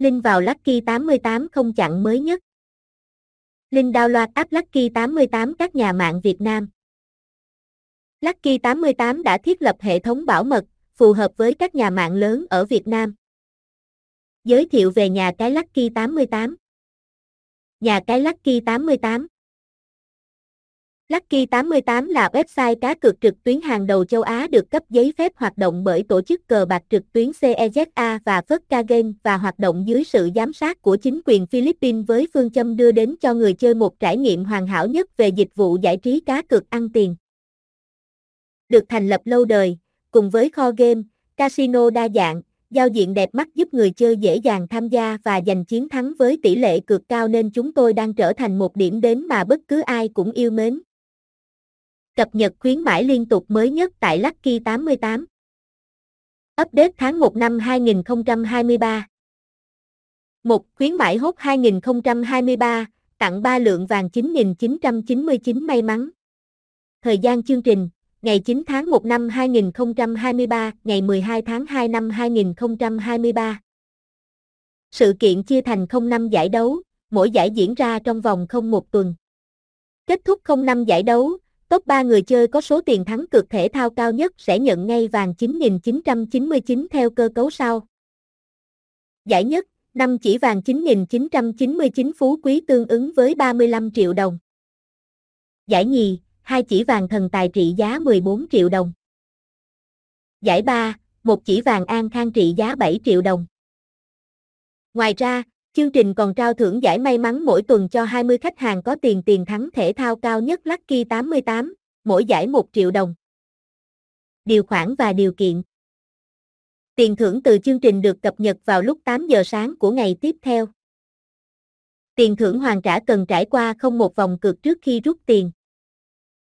Link vào Lucky 88 không chặn mới nhất. Link download app Lucky 88 các nhà mạng Việt Nam. Lucky 88 đã thiết lập hệ thống bảo mật, phù hợp với các nhà mạng lớn ở Việt Nam. Giới thiệu về nhà cái Lucky 88. Nhà cái Lucky 88 Lucky 88 là website cá cược trực tuyến hàng đầu châu Á được cấp giấy phép hoạt động bởi tổ chức cờ bạc trực tuyến CEZA và Fosca Game và hoạt động dưới sự giám sát của chính quyền Philippines với phương châm đưa đến cho người chơi một trải nghiệm hoàn hảo nhất về dịch vụ giải trí cá cược ăn tiền. Được thành lập lâu đời, cùng với kho game, casino đa dạng, giao diện đẹp mắt giúp người chơi dễ dàng tham gia và giành chiến thắng với tỷ lệ cược cao nên chúng tôi đang trở thành một điểm đến mà bất cứ ai cũng yêu mến. Cập nhật khuyến mãi liên tục mới nhất tại Lucky 88. Update tháng 1 năm 2023. 1. khuyến mãi hốt 2023, tặng 3 lượng vàng 9.999 may mắn. Thời gian chương trình, ngày 9 tháng 1 năm 2023, ngày 12 tháng 2 năm 2023. Sự kiện chia thành 05 giải đấu, mỗi giải diễn ra trong vòng không một tuần. Kết thúc 05 giải đấu, top 3 người chơi có số tiền thắng cược thể thao cao nhất sẽ nhận ngay vàng 9.999 theo cơ cấu sau. Giải nhất, 5 chỉ vàng 9.999 phú quý tương ứng với 35 triệu đồng. Giải nhì, hai chỉ vàng thần tài trị giá 14 triệu đồng. Giải ba, một chỉ vàng an khang trị giá 7 triệu đồng. Ngoài ra, chương trình còn trao thưởng giải may mắn mỗi tuần cho 20 khách hàng có tiền tiền thắng thể thao cao nhất Lucky 88, mỗi giải 1 triệu đồng. Điều khoản và điều kiện Tiền thưởng từ chương trình được cập nhật vào lúc 8 giờ sáng của ngày tiếp theo. Tiền thưởng hoàn trả cần trải qua không một vòng cược trước khi rút tiền.